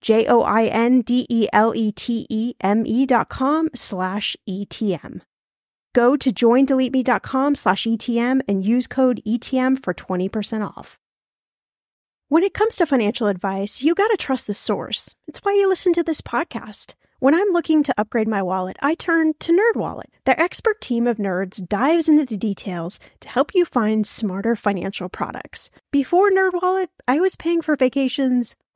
J O I N D E L E T E M E dot com slash ETM. Go to joindeleteme.com slash ETM and use code ETM for 20% off. When it comes to financial advice, you got to trust the source. It's why you listen to this podcast. When I'm looking to upgrade my wallet, I turn to NerdWallet. Their expert team of nerds dives into the details to help you find smarter financial products. Before NerdWallet, I was paying for vacations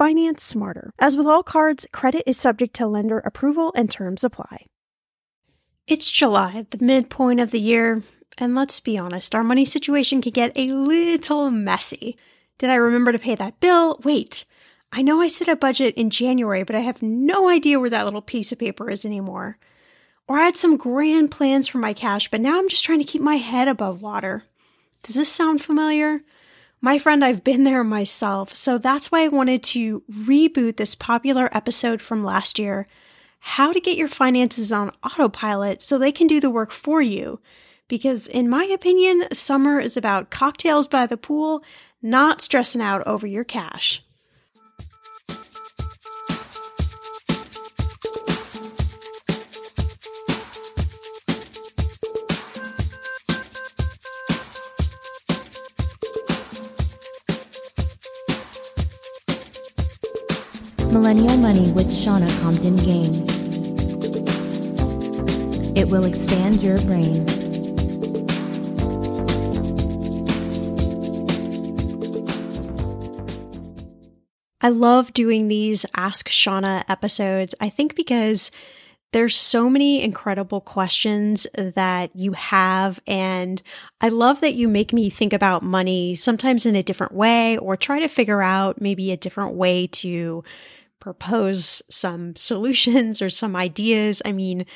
finance smarter. As with all cards, credit is subject to lender approval and terms apply. It's July, the midpoint of the year, and let's be honest, our money situation can get a little messy. Did I remember to pay that bill? Wait, I know I set a budget in January, but I have no idea where that little piece of paper is anymore. Or I had some grand plans for my cash, but now I'm just trying to keep my head above water. Does this sound familiar? My friend, I've been there myself, so that's why I wanted to reboot this popular episode from last year How to Get Your Finances on Autopilot so they can do the work for you. Because, in my opinion, summer is about cocktails by the pool not stressing out over your cash. Millennial Money with Shannah Compton Game. It will expand your brain. I love doing these Ask Shannah episodes. I think because there's so many incredible questions that you have. And I love that you make me think about money sometimes in a different way or try to figure out maybe a different way to propose some solutions or some ideas. I mean,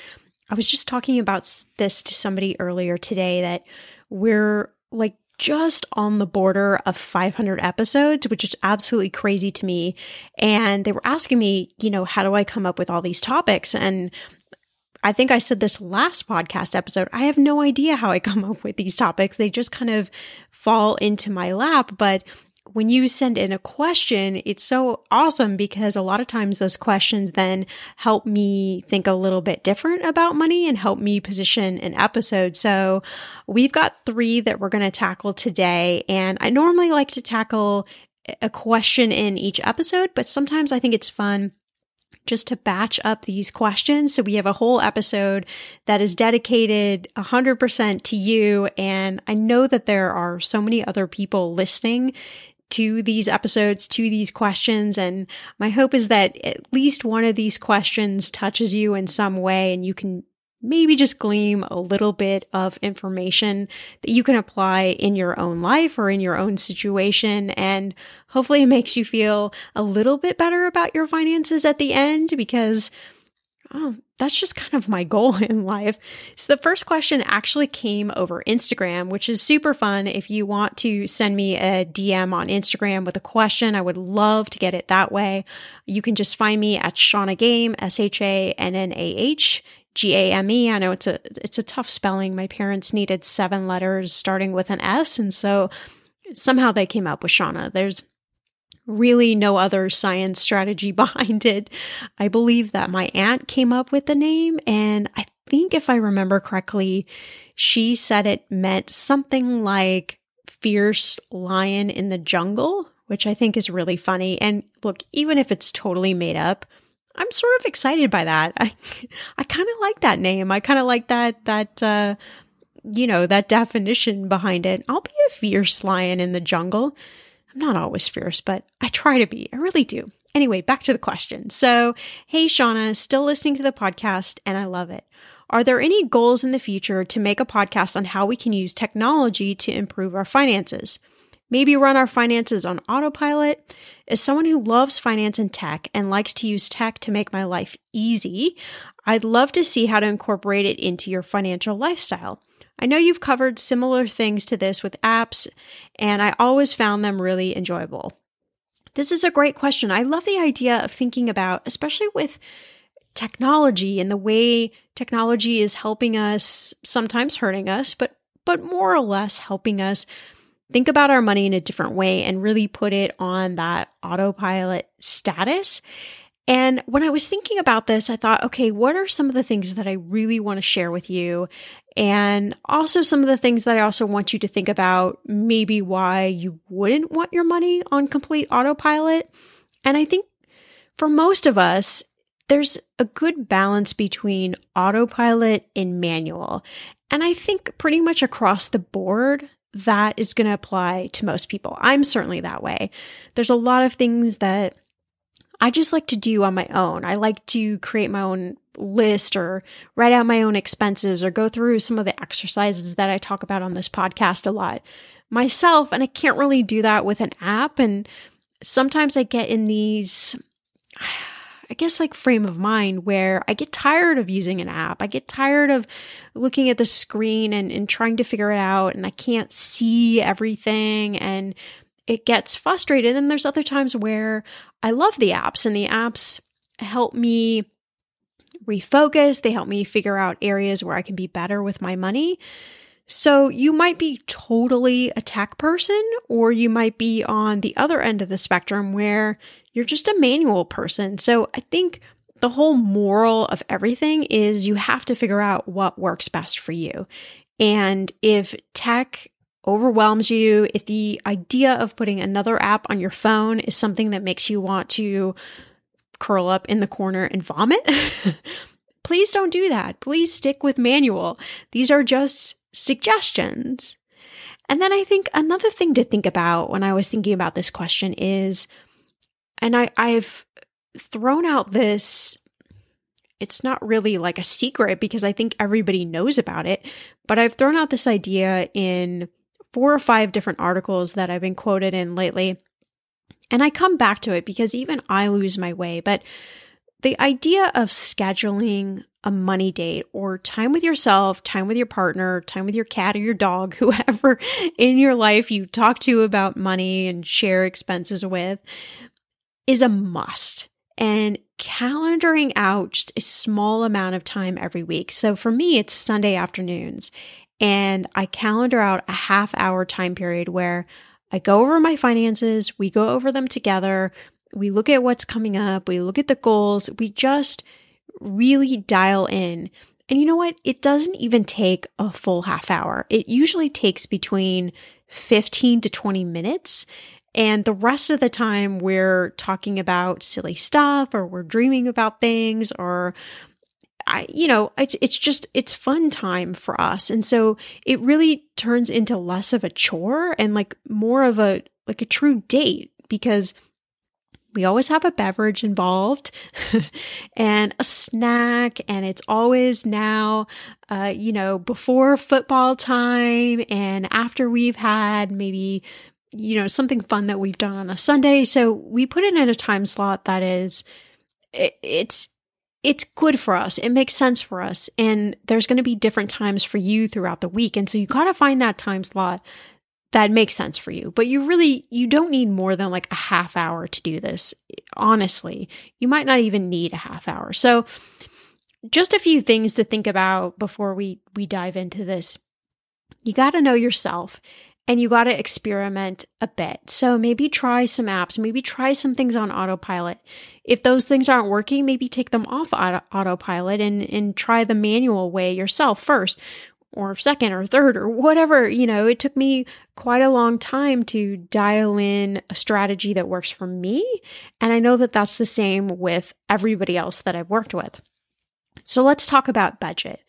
I was just talking about this to somebody earlier today that we're like just on the border of 500 episodes, which is absolutely crazy to me. And they were asking me, you know, how do I come up with all these topics? And I think I said this last podcast episode. I have no idea how I come up with these topics. They just kind of fall into my lap. But when you send in a question, it's so awesome because a lot of times those questions then help me think a little bit different about money and help me position an episode. So we've got three that we're going to tackle today. And I normally like to tackle a question in each episode, but sometimes I think it's fun just to batch up these questions. So we have a whole episode that is dedicated 100% to you. And I know that there are so many other people listening to these episodes, to these questions. And my hope is that at least one of these questions touches you in some way and you can maybe just glean a little bit of information that you can apply in your own life or in your own situation. And hopefully it makes you feel a little bit better about your finances at the end because oh, that's just kind of my goal in life. So the first question actually came over Instagram, which is super fun. If you want to send me a DM on Instagram with a question, I would love to get it that way. You can just find me at Shannah Game, S H A N N A H G A M E. I know it's a it's a tough spelling. My parents needed seven letters starting with an S, and so somehow they came up with Shannah. There's really no other science strategy behind it. I believe that my aunt came up with the name, and I think if I remember correctly, she said it meant something like fierce lion in the jungle, which I think is really funny. And look, even if it's totally made up, I'm sort of excited by that. I I kind of like that name. I kind of like that that uh you know, that definition behind it. I'll be a fierce lion in the jungle. I'm not always fierce, but I try to be. I really do. Anyway, back to the question. So, hey, Shannah, still listening to the podcast and I love it. Are there any goals in the future to make a podcast on how we can use technology to improve our finances? Maybe run our finances on autopilot. As someone who loves finance and tech and likes to use tech to make my life easy, I'd love to see how to incorporate it into your financial lifestyle. I know you've covered similar things to this with apps, and I always found them really enjoyable. This is a great question. I love the idea of thinking about, especially with technology and the way technology is helping us, sometimes hurting us, but but more or less helping us think about our money in a different way and really put it on that autopilot status. And when I was thinking about this, I thought, okay, what are some of the things that I really want to share with you and also, some of the things that I also want you to think about maybe why you wouldn't want your money on complete autopilot. And I think for most of us, there's a good balance between autopilot and manual. And I think pretty much across the board, that is going to apply to most people. I'm certainly that way. There's a lot of things that I just like to do on my own. I like to create my own list or write out my own expenses or go through some of the exercises that I talk about on this podcast a lot myself. And I can't really do that with an app. And sometimes I get in these, I guess, like frame of mind where I get tired of using an app. I get tired of looking at the screen and, and trying to figure it out. And I can't see everything. And it gets frustrated. And there's other times where I love the apps and the apps help me refocus. They help me figure out areas where I can be better with my money. So you might be totally a tech person, or you might be on the other end of the spectrum where you're just a manual person. So I think the whole moral of everything is you have to figure out what works best for you. And if tech overwhelms you, if the idea of putting another app on your phone is something that makes you want to curl up in the corner and vomit, please don't do that. Please stick with manual. These are just suggestions. And then I think another thing to think about when I was thinking about this question is, and I, I've thrown out this, it's not really like a secret because I think everybody knows about it, but I've thrown out this idea in four or five different articles that I've been quoted in lately. And I come back to it because even I lose my way. But the idea of scheduling a money date or time with yourself, time with your partner, time with your cat or your dog, whoever in your life you talk to about money and share expenses with, is a must. And calendaring out just a small amount of time every week. So for me, it's Sunday afternoons and I calendar out a half hour time period where I go over my finances, we go over them together, we look at what's coming up, we look at the goals, we just really dial in. And you know what? It doesn't even take a full half hour. It usually takes between 15 to 20 minutes. And the rest of the time, we're talking about silly stuff or we're dreaming about things or I, you know, it's, it's just, it's fun time for us. And so it really turns into less of a chore and like more of a, like a true date because we always have a beverage involved and a snack and it's always now uh, you know before football time and after we've had maybe you know something fun that we've done on a sunday so we put it in a time slot that is it, it's it's good for us it makes sense for us and there's going to be different times for you throughout the week and so you got to find that time slot that makes sense for you. But you really you don't need more than like a half hour to do this. Honestly, you might not even need a half hour. So just a few things to think about before we we dive into this. You got to know yourself and you got to experiment a bit. So maybe try some apps, maybe try some things on autopilot. If those things aren't working, maybe take them off auto- autopilot and and try the manual way yourself first or second or third or whatever. You know, it took me quite a long time to dial in a strategy that works for me. And I know that that's the same with everybody else that I've worked with. So let's talk about budget.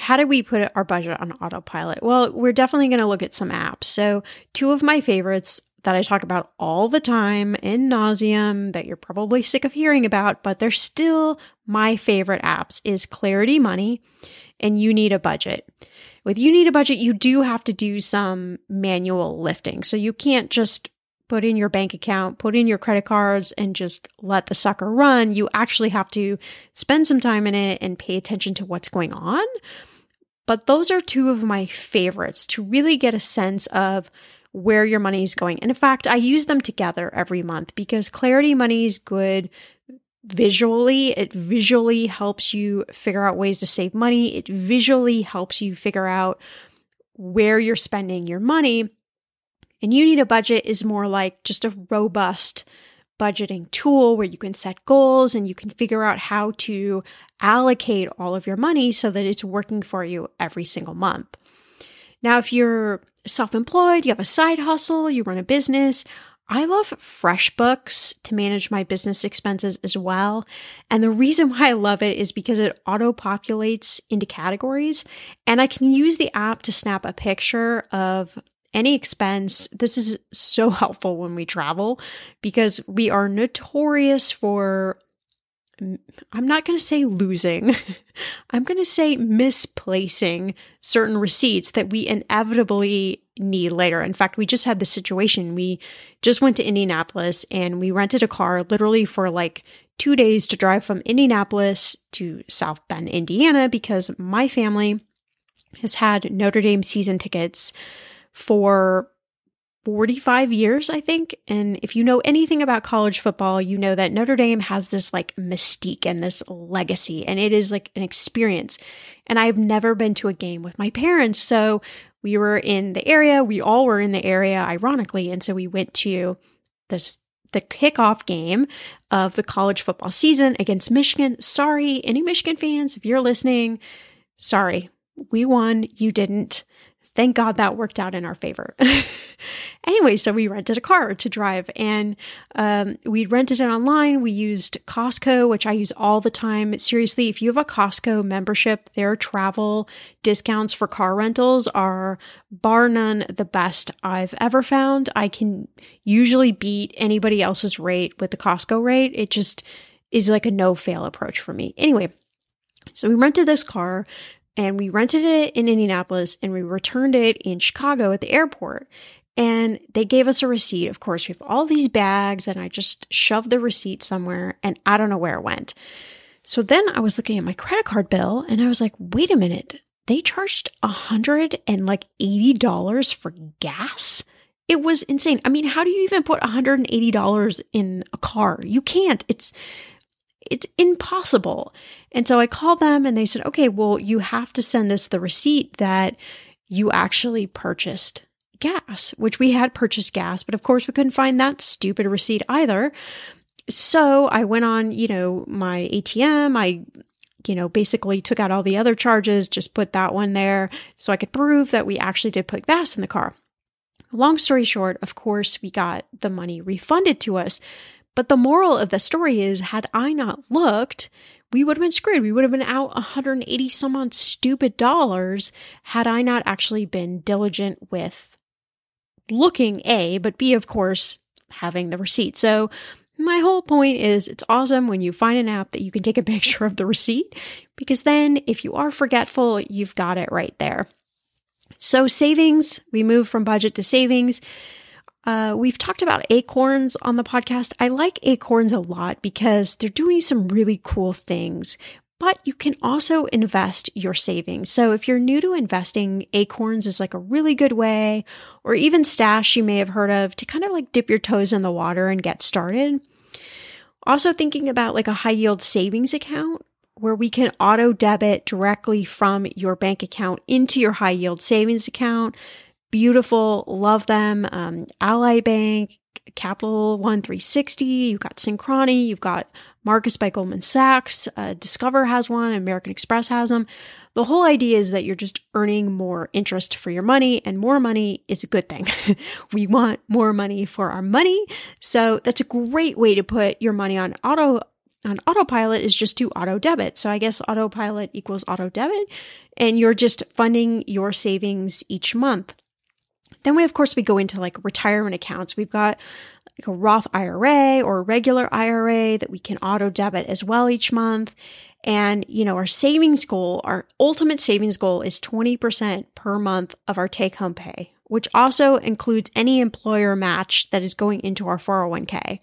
How do we put our budget on autopilot? Well, we're definitely going to look at some apps. So, two of my favorites that I talk about all the time in nauseum that you're probably sick of hearing about, but they're still my favorite apps is Clarity Money and You Need a Budget. With You Need a Budget, you do have to do some manual lifting. So you can't just put in your bank account, put in your credit cards, and just let the sucker run. You actually have to spend some time in it and pay attention to what's going on. But those are two of my favorites to really get a sense of where your money is going. And in fact, I use them together every month because Clarity Money is good visually. It visually helps you figure out ways to save money. It visually helps you figure out where you're spending your money. And you need a budget is more like just a robust budgeting tool where you can set goals and you can figure out how to allocate all of your money so that it's working for you every single month. Now, if you're self employed, you have a side hustle, you run a business, I love FreshBooks to manage my business expenses as well. And the reason why I love it is because it auto populates into categories and I can use the app to snap a picture of any expense. This is so helpful when we travel because we are notorious for I'm not going to say losing. I'm going to say misplacing certain receipts that we inevitably need later. In fact, we just had the situation. We just went to Indianapolis and we rented a car literally for like two days to drive from Indianapolis to South Bend, Indiana, because my family has had Notre Dame season tickets for 45 years, I think. And if you know anything about college football, you know that Notre Dame has this like mystique and this legacy, and it is like an experience. And I've never been to a game with my parents. So we were in the area. We all were in the area, ironically. And so we went to this the kickoff game of the college football season against Michigan. Sorry, any Michigan fans, if you're listening, sorry. We won, you didn't. Thank God that worked out in our favor. anyway, so we rented a car to drive and um, we rented it online. We used Costco, which I use all the time. Seriously, if you have a Costco membership, their travel discounts for car rentals are bar none the best I've ever found. I can usually beat anybody else's rate with the Costco rate. It just is like a no fail approach for me. Anyway, so we rented this car and we rented it in Indianapolis and we returned it in Chicago at the airport. And they gave us a receipt. Of course, we have all these bags, and I just shoved the receipt somewhere and I don't know where it went. So then I was looking at my credit card bill and I was like, wait a minute, they charged a hundred and like eighty dollars for gas. It was insane. I mean, how do you even put $180 in a car? You can't. It's it's impossible. And so I called them and they said, okay, well, you have to send us the receipt that you actually purchased gas, which we had purchased gas, but of course we couldn't find that stupid receipt either. So I went on, you know, my ATM. I, you know, basically took out all the other charges, just put that one there so I could prove that we actually did put gas in the car. Long story short, of course, we got the money refunded to us. But the moral of the story is had I not looked, we would have been screwed. We would have been out 180 some odd stupid dollars had I not actually been diligent with looking A, but B, of course, having the receipt. So my whole point is it's awesome when you find an app that you can take a picture of the receipt because then if you are forgetful, you've got it right there. So, savings, we move from budget to savings. Uh, we've talked about acorns on the podcast. I like acorns a lot because they're doing some really cool things, but you can also invest your savings. So if you're new to investing, acorns is like a really good way, or even stash you may have heard of to kind of like dip your toes in the water and get started. Also, thinking about like a high yield savings account where we can auto debit directly from your bank account into your high yield savings account beautiful, love them. Um, Ally Bank, Capital One 360, you've got Synchrony, you've got Marcus by Goldman Sachs, uh, Discover has one, American Express has them. The whole idea is that you're just earning more interest for your money, and more money is a good thing. we want more money for our money. So that's a great way to put your money on auto on autopilot is just to auto debit. So I guess autopilot equals auto debit, and you're just funding your savings each month. Then we, of course, we go into like retirement accounts. We've got like a Roth IRA or a regular IRA that we can auto debit as well each month. And, you know, our savings goal, our ultimate savings goal is 20% per month of our take home pay, which also includes any employer match that is going into our 401k.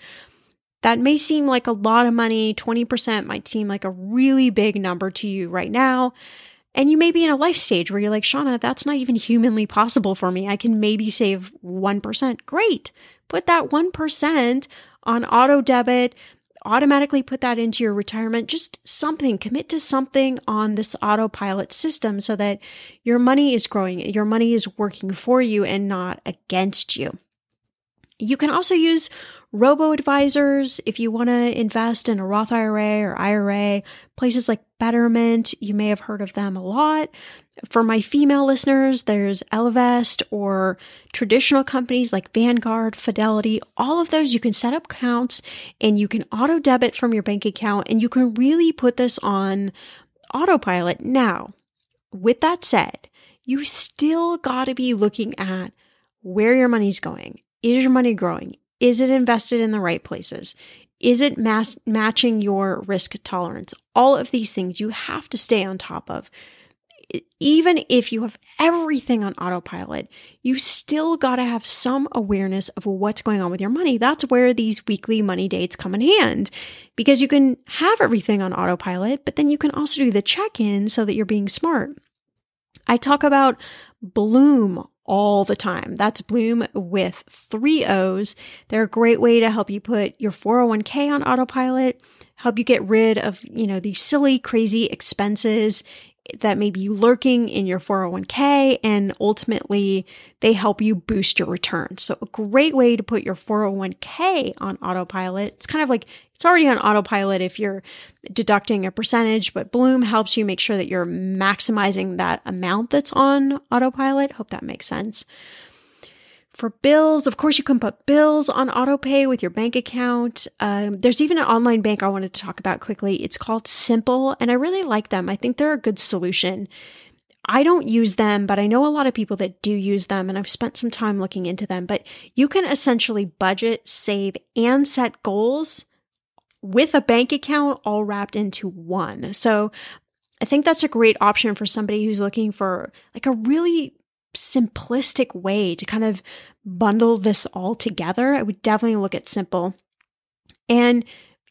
That may seem like a lot of money. 20% might seem like a really big number to you right now. And you may be in a life stage where you're like, Shannah, that's not even humanly possible for me. I can maybe save 1%. Great. Put that 1% on auto debit, automatically put that into your retirement. Just something, commit to something on this autopilot system so that your money is growing, your money is working for you and not against you. You can also use robo advisors if you want to invest in a Roth IRA or IRA. Places like Betterment, you may have heard of them a lot. For my female listeners, there's Ellevest or traditional companies like Vanguard, Fidelity. All of those you can set up accounts and you can auto debit from your bank account and you can really put this on autopilot. Now, with that said, you still got to be looking at where your money's going is your money growing? Is it invested in the right places? Is it matching your risk tolerance? All of these things you have to stay on top of. Even if you have everything on autopilot, you still got to have some awareness of what's going on with your money. That's where these weekly money dates come in hand because you can have everything on autopilot, but then you can also do the check in so that you're being smart. I talk about Blooom all the time. That's Blooom with three O's. They're a great way to help you put your 401k on autopilot, help you get rid of, you know, these silly, crazy expenses that may be lurking in your 401k and ultimately they help you boost your return. So a great way to put your 401k on autopilot. It's kind of like it's already on autopilot if you're deducting a percentage, but Blooom helps you make sure that you're maximizing that amount that's on autopilot. Hope that makes sense. For bills, of course, you can put bills on autopay with your bank account. Um, there's even an online bank I wanted to talk about quickly. It's called Simple, and I really like them. I think they're a good solution. I don't use them, but I know a lot of people that do use them, and I've spent some time looking into them. But you can essentially budget, save, and set goals with a bank account all wrapped into one. So I think that's a great option for somebody who's looking for like a really simplistic way to kind of bundle this all together, I would definitely look at Simple. And,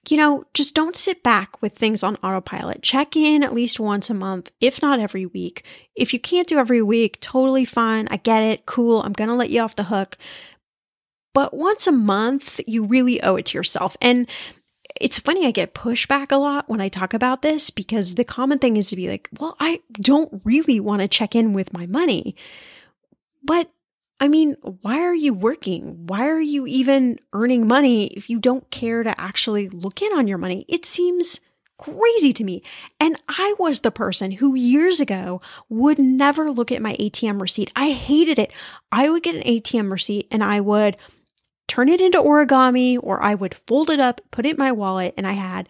you know, just don't sit back with things on autopilot. Check in at least once a month, if not every week. If you can't do every week, totally fine. I get it. Cool. I'm going to let you off the hook. But once a month, you really owe it to yourself. And it's funny, I get pushback a lot when I talk about this because the common thing is to be like, well, I don't really want to check in with my money. But I mean, why are you working? Why are you even earning money if you don't care to actually look in on your money? It seems crazy to me. And I was the person who years ago would never look at my ATM receipt. I hated it. I would get an ATM receipt and I would turn it into origami or I would fold it up, put it in my wallet, and I had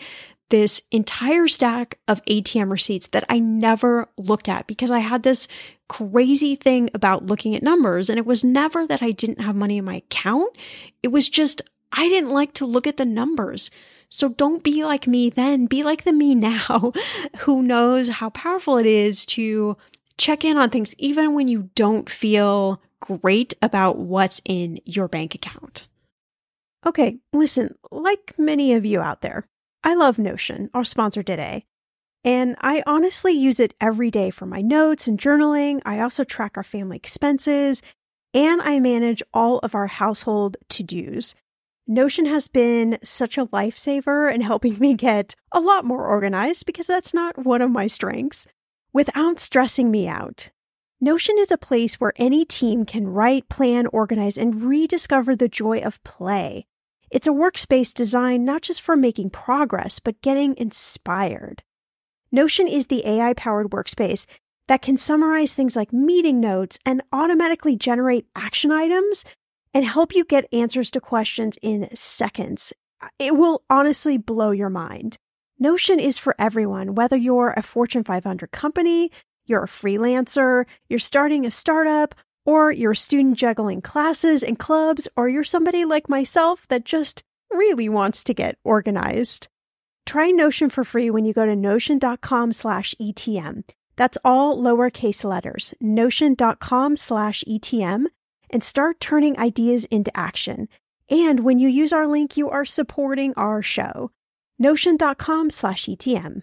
this entire stack of ATM receipts that I never looked at because I had this crazy thing about looking at numbers. And it was never that I didn't have money in my account. It was just, I didn't like to look at the numbers. So don't be like me then, be like the me now who knows how powerful it is to check in on things even when you don't feel great about what's in your bank account. Okay, listen, like many of you out there, I love Notion, our sponsor today. And I honestly use it every day for my notes and journaling. I also track our family expenses and I manage all of our household to dos. Notion has been such a lifesaver in helping me get a lot more organized because that's not one of my strengths without stressing me out. Notion is a place where any team can write, plan, organize, and rediscover the joy of play. It's a workspace designed not just for making progress, but getting inspired. Notion is the AI powered workspace that can summarize things like meeting notes and automatically generate action items and help you get answers to questions in seconds. It will honestly blow your mind. Notion is for everyone, whether you're a Fortune 500 company, you're a freelancer, you're starting a startup, or you're a student juggling classes and clubs, or you're somebody like myself that just really wants to get organized. Try Notion for free when you go to notion.com slash ETM. That's all lowercase letters, notion.com slash ETM and start turning ideas into action. And when you use our link, you are supporting our show. Notion.com slash ETM.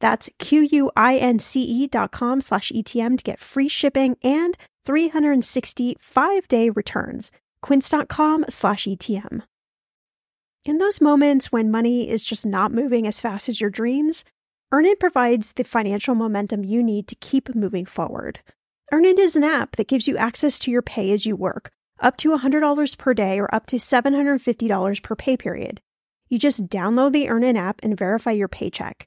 That's Q-U-I-N-C-E dot com slash ETM to get free shipping and 365 day returns. Quince.com slash ETM. In those moments when money is just not moving as fast as your dreams, Earnin provides the financial momentum you need to keep moving forward. Earnin is an app that gives you access to your pay as you work, up to $100 per day or up to $750 per pay period. You just download the Earnin app and verify your paycheck.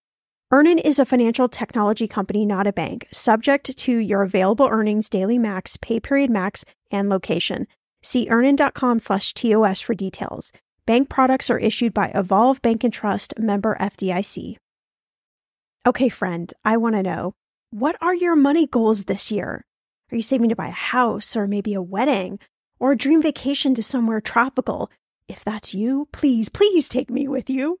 Earnin is a financial technology company, not a bank, subject to your available earnings, daily max, pay period max, and location. See earnin.com slash TOS for details. Bank products are issued by Evolve Bank and Trust member FDIC. Okay, friend, I want to know what are your money goals this year? Are you saving to buy a house or maybe a wedding or a dream vacation to somewhere tropical? If that's you, please, please take me with you.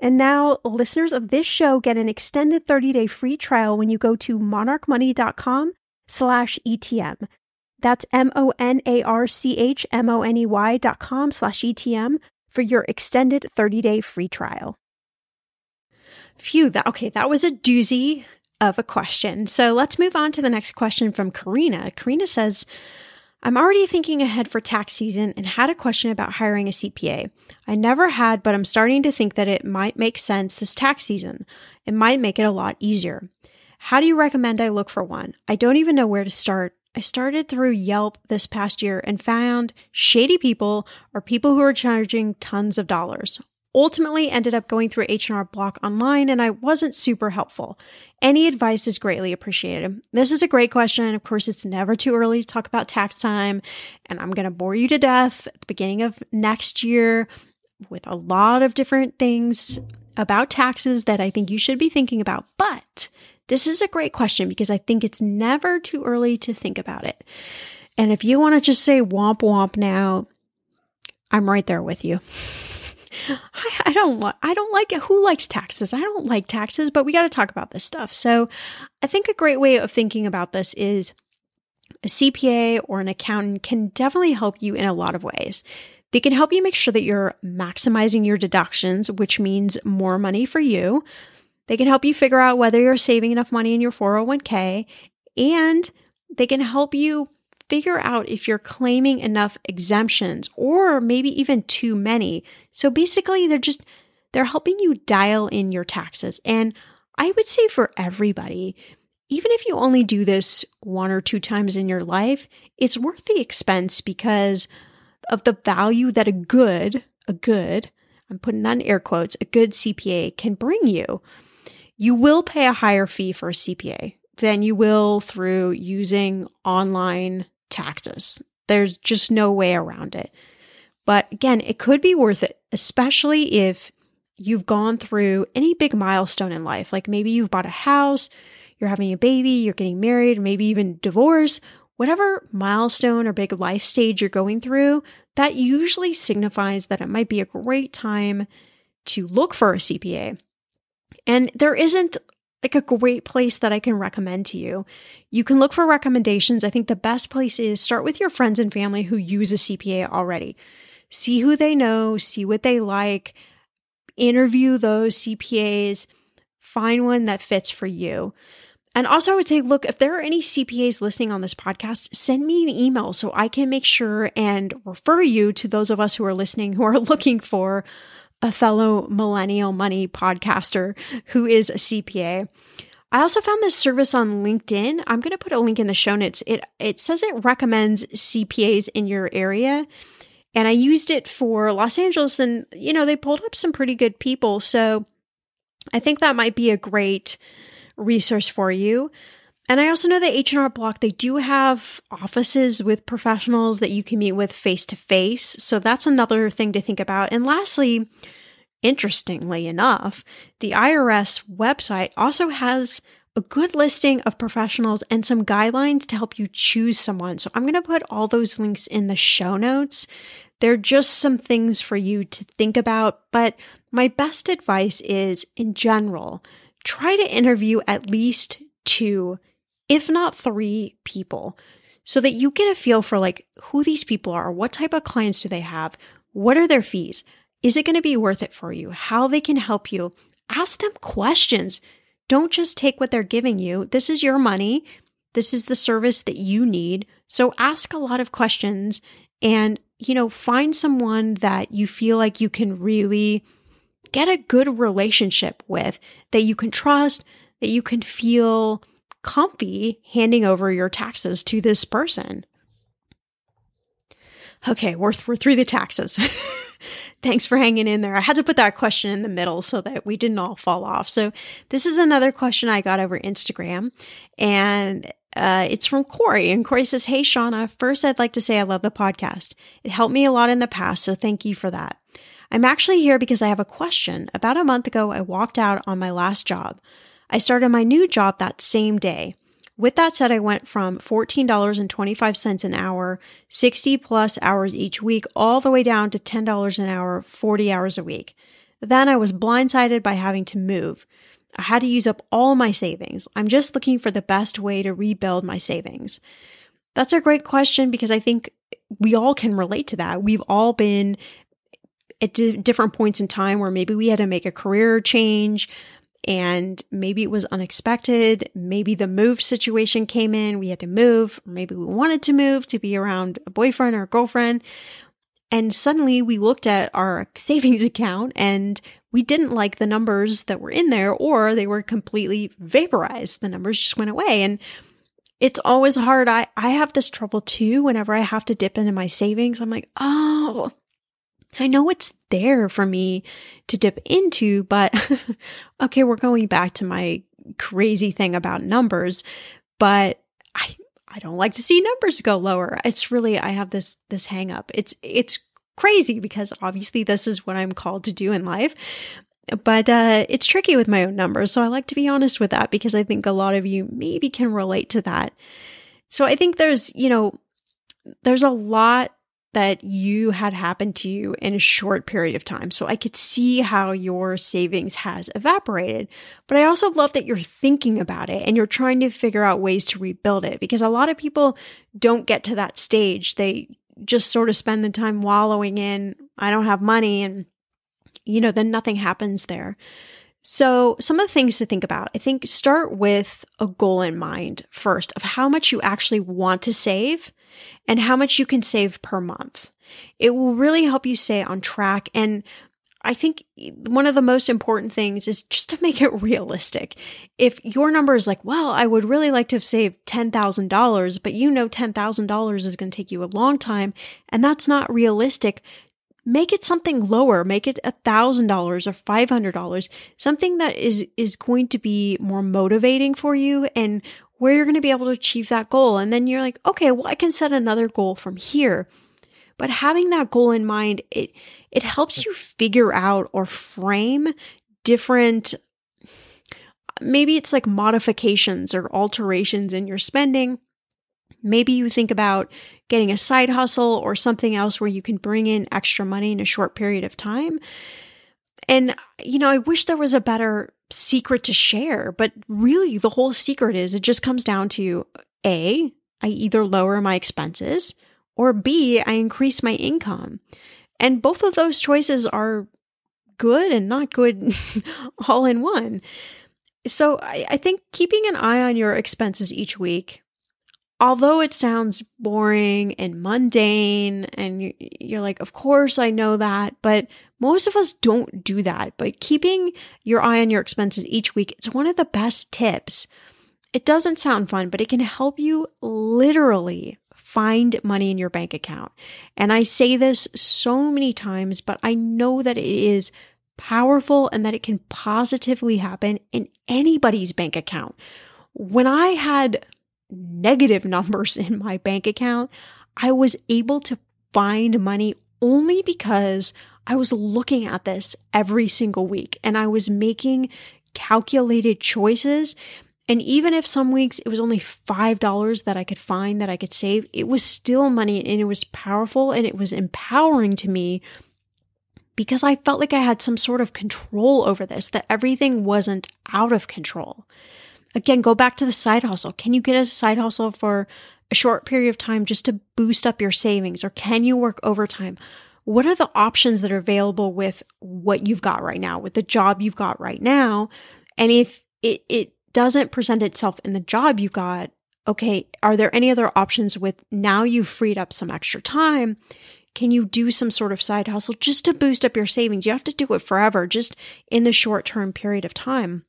And now listeners of this show get an extended 30-day free trial when you go to monarchmoney.com slash ETM. That's M-O-N-A-R-C-H-M-O-N-E-Y dot com slash ETM for your extended 30-day free trial. Phew, that okay, that was a doozy of a question. So let's move on to the next question from Karina. Karina says, I'm already thinking ahead for tax season and had a question about hiring a CPA. I never had, but I'm starting to think that it might make sense this tax season. It might make it a lot easier. How do you recommend I look for one? I don't even know where to start. I started through Yelp this past year and found shady people or people who are charging tons of dollars ultimately ended up going through H&R Block online and I wasn't super helpful. Any advice is greatly appreciated. This is a great question. And of course, it's never too early to talk about tax time, and I'm going to bore you to death at the beginning of next year with a lot of different things about taxes that I think you should be thinking about. But this is a great question because I think it's never too early to think about it. And if you want to just say womp womp now, I'm right there with you. I, I don't like I don't like it. Who likes taxes? I don't like taxes, but we got to talk about this stuff. So, I think a great way of thinking about this is a CPA or an accountant can definitely help you in a lot of ways. They can help you make sure that you're maximizing your deductions, which means more money for you. They can help you figure out whether you're saving enough money in your 401k, and they can help you figure out if you're claiming enough exemptions or maybe even too many. So basically, they're just they're helping you dial in your taxes. And I would say for everybody, even if you only do this one or two times in your life, it's worth the expense because of the value that a good, a good, I'm putting that in air quotes, a good CPA can bring you. You will pay a higher fee for a CPA than you will through using online taxes. There's just no way around it. But again, it could be worth it, especially if you've gone through any big milestone in life. Like maybe you've bought a house, you're having a baby, you're getting married, maybe even divorce, whatever milestone or big life stage you're going through, that usually signifies that it might be a great time to look for a CPA. And there isn't like a great place that I can recommend to you. You can look for recommendations. I think the best place is start with your friends and family who use a CPA already. See who they know, see what they like, interview those CPAs, find one that fits for you. And also, I would say, look, if there are any CPAs listening on this podcast, send me an email so I can make sure and refer you to those of us who are listening who are looking for a fellow millennial money podcaster who is a CPA. I also found this service on LinkedIn. I'm going to put a link in the show notes. It it says it recommends CPAs in your area. And I used it for Los Angeles and you know, they pulled up some pretty good people. So I think that might be a great resource for you. And I also know that H&R Block they do have offices with professionals that you can meet with face to face. So that's another thing to think about. And lastly, Interestingly enough, the IRS website also has a good listing of professionals and some guidelines to help you choose someone. So I'm going to put all those links in the show notes. They're just some things for you to think about, but my best advice is in general, try to interview at least two, if not three people so that you get a feel for like who these people are, what type of clients do they have, what are their fees, is it going to be worth it for you? How they can help you? Ask them questions. Don't just take what they're giving you. This is your money. This is the service that you need. So ask a lot of questions and, you know, find someone that you feel like you can really get a good relationship with, that you can trust, that you can feel comfy handing over your taxes to this person. Okay, we're, th- we're through the taxes. Thanks for hanging in there. I had to put that question in the middle so that we didn't all fall off. So, this is another question I got over Instagram, and uh, it's from Corey. And Corey says, Hey, Shannah, first, I'd like to say I love the podcast. It helped me a lot in the past, so thank you for that. I'm actually here because I have a question. About a month ago, I walked out on my last job. I started my new job that same day. With that said, I went from $14.25 an hour, 60 plus hours each week, all the way down to $10 an hour, 40 hours a week. Then I was blindsided by having to move. I had to use up all my savings. I'm just looking for the best way to rebuild my savings. That's a great question because I think we all can relate to that. We've all been at d- different points in time where maybe we had to make a career change, and maybe it was unexpected. Maybe the move situation came in. We had to move. Maybe we wanted to move to be around a boyfriend or a girlfriend. And suddenly we looked at our savings account and we didn't like the numbers that were in there, or they were completely vaporized. The numbers just went away. And it's always hard. I, I have this trouble too whenever I have to dip into my savings. I'm like, oh, I know it's there for me to dip into, but okay, we're going back to my crazy thing about numbers, but I I don't like to see numbers go lower. It's really I have this this hang up. It's it's crazy because obviously this is what I'm called to do in life. But uh, it's tricky with my own numbers. So I like to be honest with that because I think a lot of you maybe can relate to that. So I think there's, you know, there's a lot that you had happened to you in a short period of time. So I could see how your savings has evaporated. But I also love that you're thinking about it and you're trying to figure out ways to rebuild it because a lot of people don't get to that stage. They just sort of spend the time wallowing in, I don't have money, and, you know, then nothing happens there. So, some of the things to think about, I think start with a goal in mind first of how much you actually want to save and how much you can save per month. It will really help you stay on track. And I think one of the most important things is just to make it realistic. If your number is like, well, I would really like to have saved $10,000, but you know $10,000 is going to take you a long time, and that's not realistic, make it something lower make it $1000 or $500 something that is is going to be more motivating for you and where you're going to be able to achieve that goal. And then you're like, okay, well, I can set another goal from here. But having that goal in mind, it, it helps you figure out or frame different, maybe it's like modifications or alterations in your spending. Maybe you think about getting a side hustle or something else where you can bring in extra money in a short period of time. And, you know, I wish there was a better secret to share, but really the whole secret is it just comes down to A, I either lower my expenses or B, I increase my income. And both of those choices are good and not good all in one. So I, I, think keeping an eye on your expenses each week, although it sounds boring and mundane, and you, you're like, of course I know that, but Most of us don't do that, but keeping your eye on your expenses each week, it's one of the best tips. It doesn't sound fun, but it can help you literally find money in your bank account. And I say this so many times, but I know that it is powerful and that it can positively happen in anybody's bank account. When I had negative numbers in my bank account, I was able to find money only because I was looking at this every single week and I was making calculated choices. And even if some weeks it was only $5 that I could find that I could save, it was still money and it was powerful and it was empowering to me because I felt like I had some sort of control over this, that everything wasn't out of control. Again, go back to the side hustle. Can you get a side hustle for a short period of time just to boost up your savings? Or can you work overtime? What are the options that are available with what you've got right now, with the job you've got right now? And if it, it doesn't present itself in the job you got, okay, are there any other options with now you've freed up some extra time? Can you do some sort of side hustle just to boost up your savings? You have to do it forever, just in the short term period of time.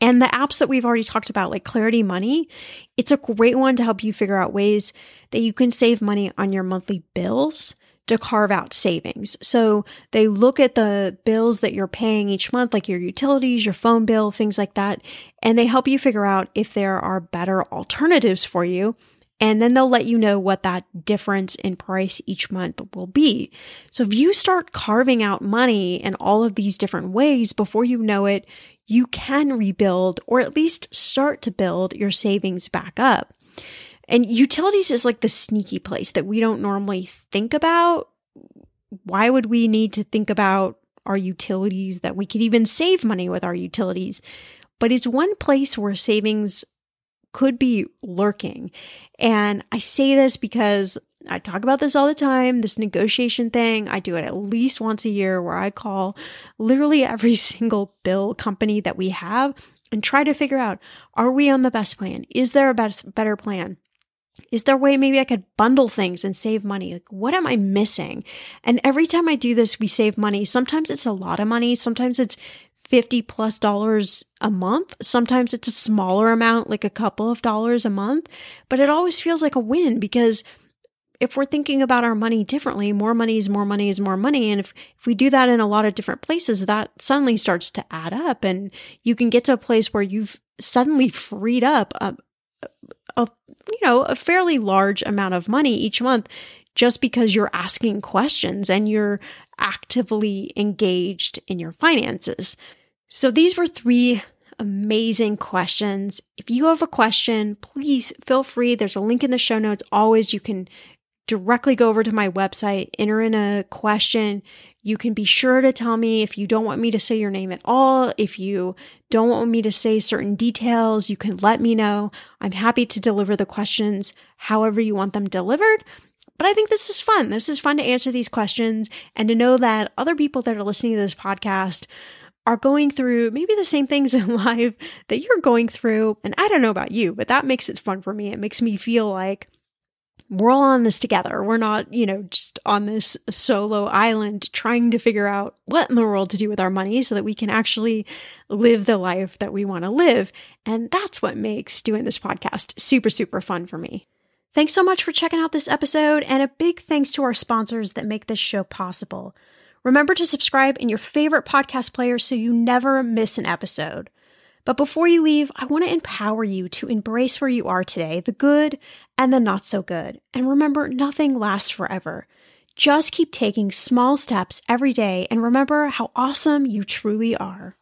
And the apps that we've already talked about, like Clarity Money, it's a great one to help you figure out ways that you can save money on your monthly bills to carve out savings. So they look at the bills that you're paying each month, like your utilities, your phone bill, things like that, and they help you figure out if there are better alternatives for you. And then they'll let you know what that difference in price each month will be. So if you start carving out money in all of these different ways before you know it, you can rebuild or at least start to build your savings back up. And utilities is like the sneaky place that we don't normally think about. Why would we need to think about our utilities that we could even save money with our utilities? But it's one place where savings could be lurking. And I say this because I talk about this all the time, this negotiation thing. I do it at least once a year where I call literally every single bill company that we have and try to figure out are we on the best plan? Is there a best, better plan? Is there a way maybe I could bundle things and save money? Like, what am I missing? And every time I do this, we save money. Sometimes it's a lot of money. Sometimes it's 50 plus dollars a month. Sometimes it's a smaller amount, like a couple of dollars a month, but it always feels like a win because if we're thinking about our money differently, more money is more money is more money. And if, if we do that in a lot of different places, that suddenly starts to add up. And you can get to a place where you've suddenly freed up a you know, a fairly large amount of money each month just because you're asking questions and you're actively engaged in your finances. So these were three amazing questions. If you have a question, please feel free. There's a link in the show notes. Always, you can directly go over to my website, enter in a question. You can be sure to tell me if you don't want me to say your name at all. If you don't want me to say certain details, you can let me know. I'm happy to deliver the questions however you want them delivered. But I think this is fun. This is fun to answer these questions and to know that other people that are listening to this podcast are going through maybe the same things in life that you're going through. And I don't know about you, but that makes it fun for me. It makes me feel like we're all on this together. We're not, you know, just on this solo island trying to figure out what in the world to do with our money so that we can actually live the life that we want to live. And that's what makes doing this podcast super, super fun for me. Thanks so much for checking out this episode, and a big thanks to our sponsors that make this show possible. Remember to subscribe in your favorite podcast player so you never miss an episode. But before you leave, I want to empower you to embrace where you are today, the good and the not so good. And remember, nothing lasts forever. Just keep taking small steps every day and remember how awesome you truly are.